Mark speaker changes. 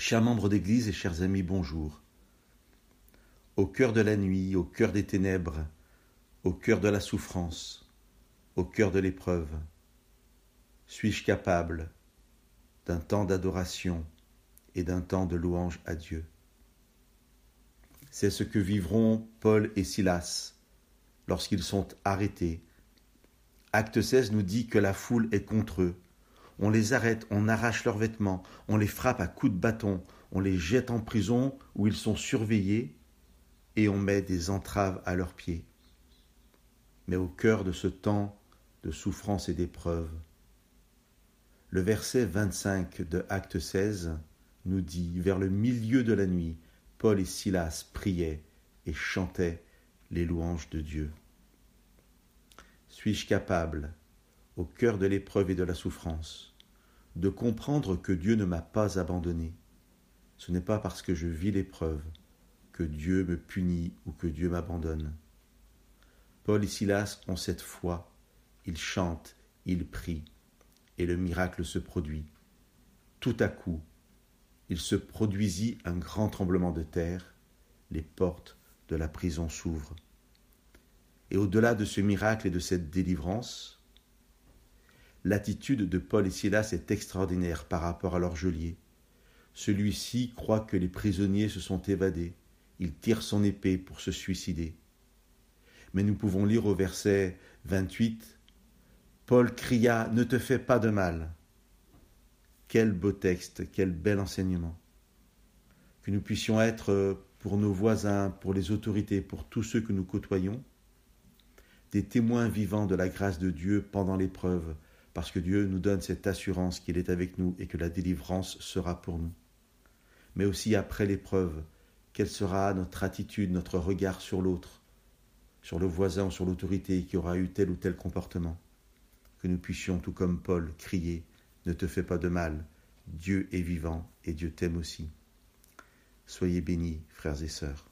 Speaker 1: Chers membres d'Église et chers amis, bonjour. Au cœur de la nuit, au cœur des ténèbres, au cœur de la souffrance, au cœur de l'épreuve, suis-je capable d'un temps d'adoration et d'un temps de louange à Dieu? C'est ce que vivront Paul et Silas lorsqu'ils sont arrêtés. Acte 16 nous dit que la foule est contre eux on les arrête, on arrache leurs vêtements, on les frappe à coups de bâton, on les jette en prison où ils sont surveillés et on met des entraves à leurs pieds. Mais au cœur de ce temps de souffrance et d'épreuve, le verset 25 de Acte 16 nous dit Vers le milieu de la nuit, Paul et Silas priaient et chantaient les louanges de Dieu. Suis-je capable, au cœur de l'épreuve et de la souffrance, de comprendre que Dieu ne m'a pas abandonné. Ce n'est pas parce que je vis l'épreuve que Dieu me punit ou que Dieu m'abandonne. Paul et Silas ont cette foi, ils chantent, ils prient, et le miracle se produit. Tout à coup, il se produisit un grand tremblement de terre, les portes de la prison s'ouvrent. Et au-delà de ce miracle et de cette délivrance, L'attitude de Paul et Silas est extraordinaire par rapport à leur geôlier. Celui-ci croit que les prisonniers se sont évadés. Il tire son épée pour se suicider. Mais nous pouvons lire au verset 28 Paul cria Ne te fais pas de mal. Quel beau texte, quel bel enseignement. Que nous puissions être pour nos voisins, pour les autorités, pour tous ceux que nous côtoyons, des témoins vivants de la grâce de Dieu pendant l'épreuve, parce que Dieu nous donne cette assurance qu'il est avec nous et que la délivrance sera pour nous. Mais aussi après l'épreuve, quelle sera notre attitude, notre regard sur l'autre, sur le voisin sur l'autorité qui aura eu tel ou tel comportement. Que nous puissions, tout comme Paul, crier Ne te fais pas de mal, Dieu est vivant et Dieu t'aime aussi. Soyez bénis, frères et sœurs.